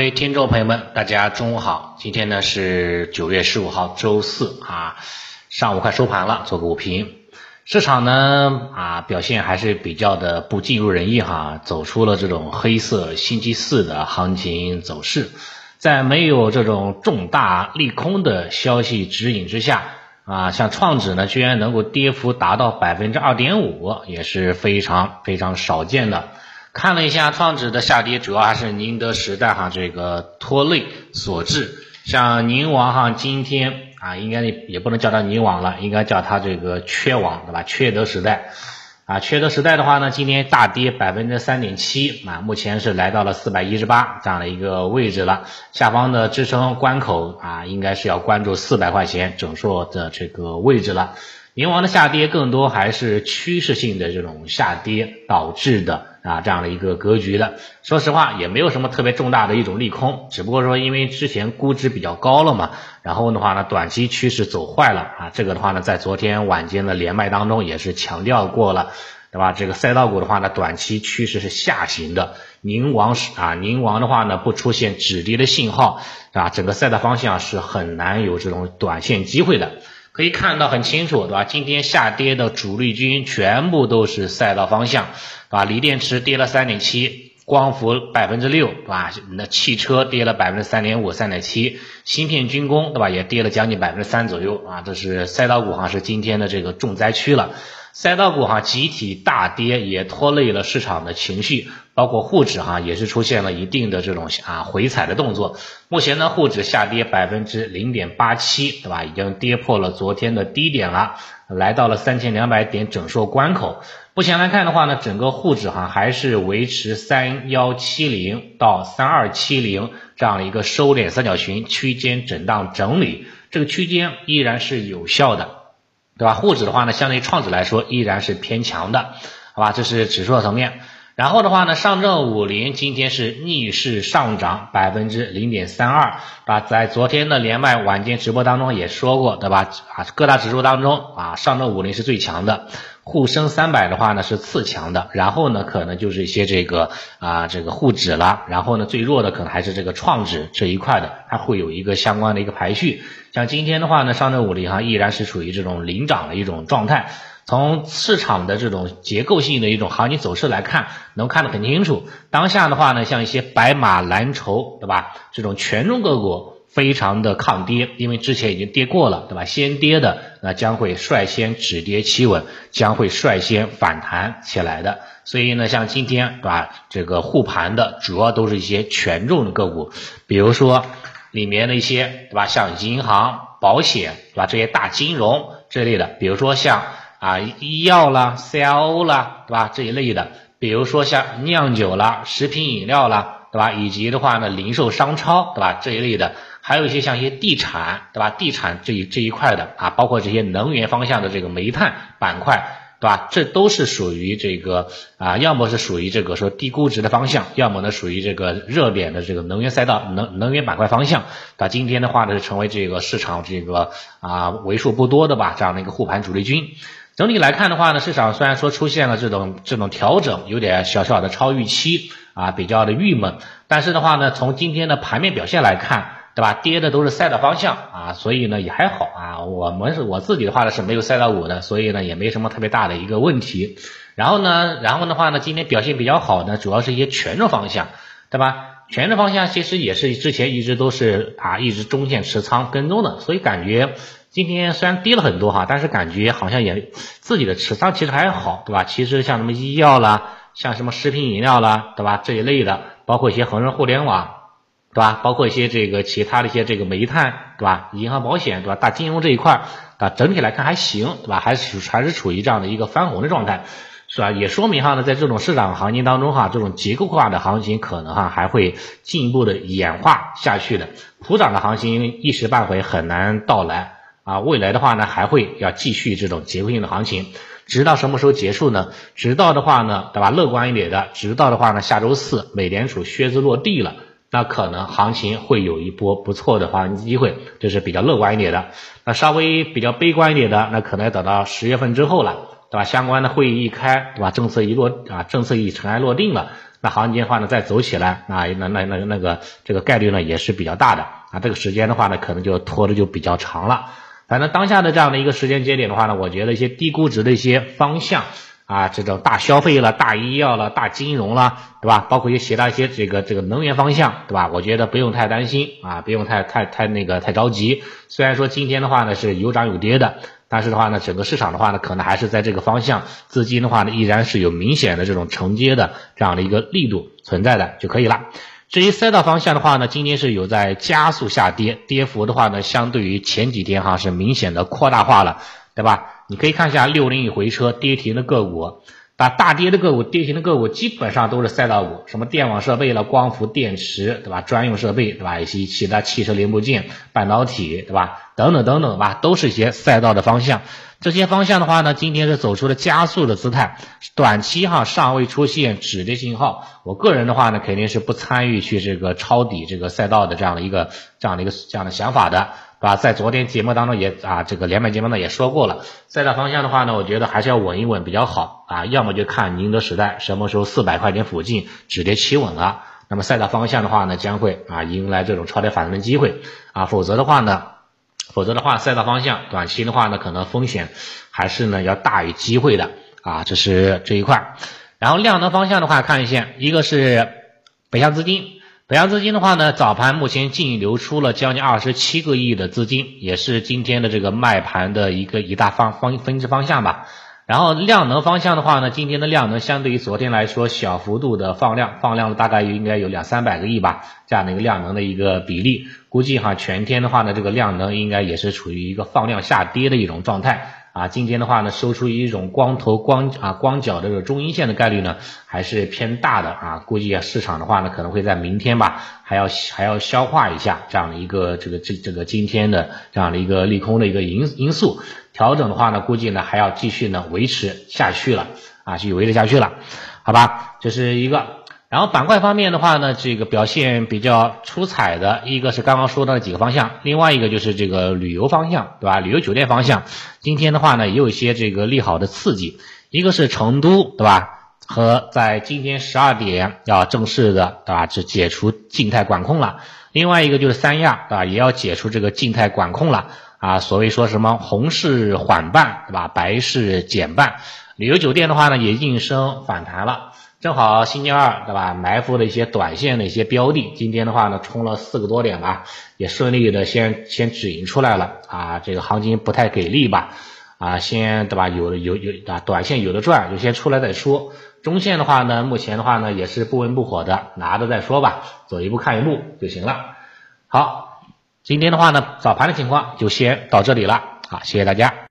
各位听众朋友们，大家中午好。今天呢是九月十五号，周四啊，上午快收盘了，做个午评。市场呢啊表现还是比较的不尽如人意哈，走出了这种黑色星期四的行情走势。在没有这种重大利空的消息指引之下啊，像创指呢居然能够跌幅达到百分之二点五，也是非常非常少见的。看了一下创指的下跌，主要还是宁德时代哈这个拖累所致。像宁王哈今天啊，应该也不能叫它宁王了，应该叫它这个缺王对吧？缺德时代啊，缺德时代的话呢，今天大跌百分之三点七啊，目前是来到了四百一十八这样的一个位置了。下方的支撑关口啊，应该是要关注四百块钱整数的这个位置了。宁王的下跌更多还是趋势性的这种下跌导致的。啊，这样的一个格局的，说实话也没有什么特别重大的一种利空，只不过说因为之前估值比较高了嘛，然后的话呢，短期趋势走坏了啊，这个的话呢，在昨天晚间的连麦当中也是强调过了，对吧？这个赛道股的话呢，短期趋势是下行的，宁王是啊，宁王的话呢，不出现止跌的信号，啊，整个赛道方向是很难有这种短线机会的。可以看到很清楚，对吧？今天下跌的主力军全部都是赛道方向，对吧？锂电池跌了三点七，光伏百分之六，对吧？那汽车跌了百分之三点五、三点七，芯片军工，对吧？也跌了将近百分之三左右啊！这是赛道股哈，是今天的这个重灾区了。赛道股哈集体大跌，也拖累了市场的情绪，包括沪指哈也是出现了一定的这种啊回踩的动作。目前呢，沪指下跌百分之零点八七，对吧？已经跌破了昨天的低点了，来到了三千两百点整数关口。目前来看的话呢，整个沪指哈还是维持三幺七零到三二七零这样的一个收敛三角形区间震荡整理，这个区间依然是有效的。对吧？沪指的话呢，相对于创指来说依然是偏强的，好吧？这是指数的层面。然后的话呢，上证五零今天是逆势上涨百分之零点三二，对吧，在昨天的连麦晚间直播当中也说过，对吧？啊，各大指数当中啊，上证五零是最强的。沪深三百的话呢是次强的，然后呢可能就是一些这个啊这个沪指了，然后呢最弱的可能还是这个创指这一块的，它会有一个相关的一个排序。像今天的话呢，上证五零哈依然是处于这种领涨的一种状态。从市场的这种结构性的一种行情走势来看，能看得很清楚。当下的话呢，像一些白马蓝筹，对吧？这种权重个股。非常的抗跌，因为之前已经跌过了，对吧？先跌的那将会率先止跌企稳，将会率先反弹起来的。所以呢，像今天对吧，这个护盘的主要都是一些权重的个股，比如说里面的一些对吧，像银行、保险对吧，这些大金融这类的，比如说像啊医药啦、CRO 啦对吧这一类的，比如说像酿酒啦、食品饮料啦对吧，以及的话呢零售商超对吧这一类的。还有一些像一些地产，对吧？地产这一这一块的啊，包括这些能源方向的这个煤炭板块，对吧？这都是属于这个啊，要么是属于这个说低估值的方向，要么呢属于这个热点的这个能源赛道、能能源板块方向。那今天的话呢，成为这个市场这个啊为数不多的吧这样的一个护盘主力军。整体来看的话呢，市场虽然说出现了这种这种调整，有点小小的超预期啊，比较的郁闷。但是的话呢，从今天的盘面表现来看。对吧？跌的都是赛道方向啊，所以呢也还好啊。我们是我自己的话呢是没有赛道股的，所以呢也没什么特别大的一个问题。然后呢，然后的话呢，今天表现比较好的主要是一些权重方向，对吧？权重方向其实也是之前一直都是啊一直中线持仓跟踪的，所以感觉今天虽然跌了很多哈，但是感觉好像也自己的持仓其实还好，对吧？其实像什么医药啦，像什么食品饮料啦，对吧？这一类的，包括一些恒生互联网。对吧？包括一些这个其他的一些这个煤炭，对吧？银行、保险，对吧？大金融这一块，啊，整体来看还行，对吧？还是还是处于这样的一个翻红的状态，是吧？也说明哈呢，在这种市场行情当中哈，这种结构化的行情可能哈还会进一步的演化下去的，普涨的行情一时半会很难到来啊。未来的话呢，还会要继续这种结构性的行情，直到什么时候结束呢？直到的话呢，对吧？乐观一点的，直到的话呢，下周四美联储靴子落地了。那可能行情会有一波不错的话机会，这是比较乐观一点的。那稍微比较悲观一点的，那可能要等到十月份之后了，对吧？相关的会议一开，对吧？政策一落啊，政策一尘埃落定了，那行情的话呢再走起来啊，那那那那个这个概率呢也是比较大的啊，这个时间的话呢可能就拖的就比较长了。反正当下的这样的一个时间节点的话呢，我觉得一些低估值的一些方向。啊，这种大消费了、大医药了、大金融了，对吧？包括一些其他一些这个这个能源方向，对吧？我觉得不用太担心啊，不用太太太那个太着急。虽然说今天的话呢是有涨有跌的，但是的话呢，整个市场的话呢，可能还是在这个方向，资金的话呢依然是有明显的这种承接的这样的一个力度存在的就可以了。至于赛道方向的话呢，今天是有在加速下跌，跌幅的话呢，相对于前几天哈是明显的扩大化了。对吧？你可以看一下六零一回车跌停的个股，把大跌的个股、跌停的个股基本上都是赛道股，什么电网设备了、光伏电池，对吧？专用设备，对吧？一些其他汽车零部件、半导体，对吧？等等等等吧，都是一些赛道的方向。这些方向的话呢，今天是走出了加速的姿态，短期哈尚未出现止跌信号。我个人的话呢，肯定是不参与去这个抄底这个赛道的这样的一个这样的一个这样的想法的。啊，在昨天节目当中也啊，这个连麦节目呢也说过了，赛道方向的话呢，我觉得还是要稳一稳比较好啊，要么就看宁德时代什么时候四百块钱附近止跌企稳了，那么赛道方向的话呢，将会啊迎来这种超跌反弹的机会。啊，否则的话呢，否则的话赛道方向短期的话呢，可能风险还是呢要大于机会的。啊，这是这一块，然后量能方向的话看一下，一个是北向资金。北向资金的话呢，早盘目前净流出了将近二十七个亿的资金，也是今天的这个卖盘的一个一大方方分支方向吧。然后量能方向的话呢，今天的量能相对于昨天来说小幅度的放量，放量了大概应该有两三百个亿吧，这样的一个量能的一个比例，估计哈全天的话呢，这个量能应该也是处于一个放量下跌的一种状态。啊，今天的话呢，收出一种光头光啊光脚的这个中阴线的概率呢，还是偏大的啊。估计啊，市场的话呢，可能会在明天吧，还要还要消化一下这样的一个这个这这个今天的这样的一个利空的一个因因素。调整的话呢，估计呢还要继续呢维持下去了啊，继续维持下去了，好吧，这是一个。然后板块方面的话呢，这个表现比较出彩的一个是刚刚说到的几个方向，另外一个就是这个旅游方向，对吧？旅游酒店方向，今天的话呢也有一些这个利好的刺激，一个是成都，对吧？和在今天十二点要正式的，对吧？是解除静态管控了。另外一个就是三亚，对吧？也要解除这个静态管控了啊。所谓说什么红事缓办，对吧？白事减半，旅游酒店的话呢也应声反弹了。正好星期二对吧？埋伏的一些短线的一些标的，今天的话呢，冲了四个多点吧，也顺利的先先止盈出来了啊。这个行情不太给力吧？啊，先对吧？有有有啊，短线有的赚，就先出来再说。中线的话呢，目前的话呢，也是不温不火的，拿着再说吧，走一步看一步就行了。好，今天的话呢，早盘的情况就先到这里了，好，谢谢大家。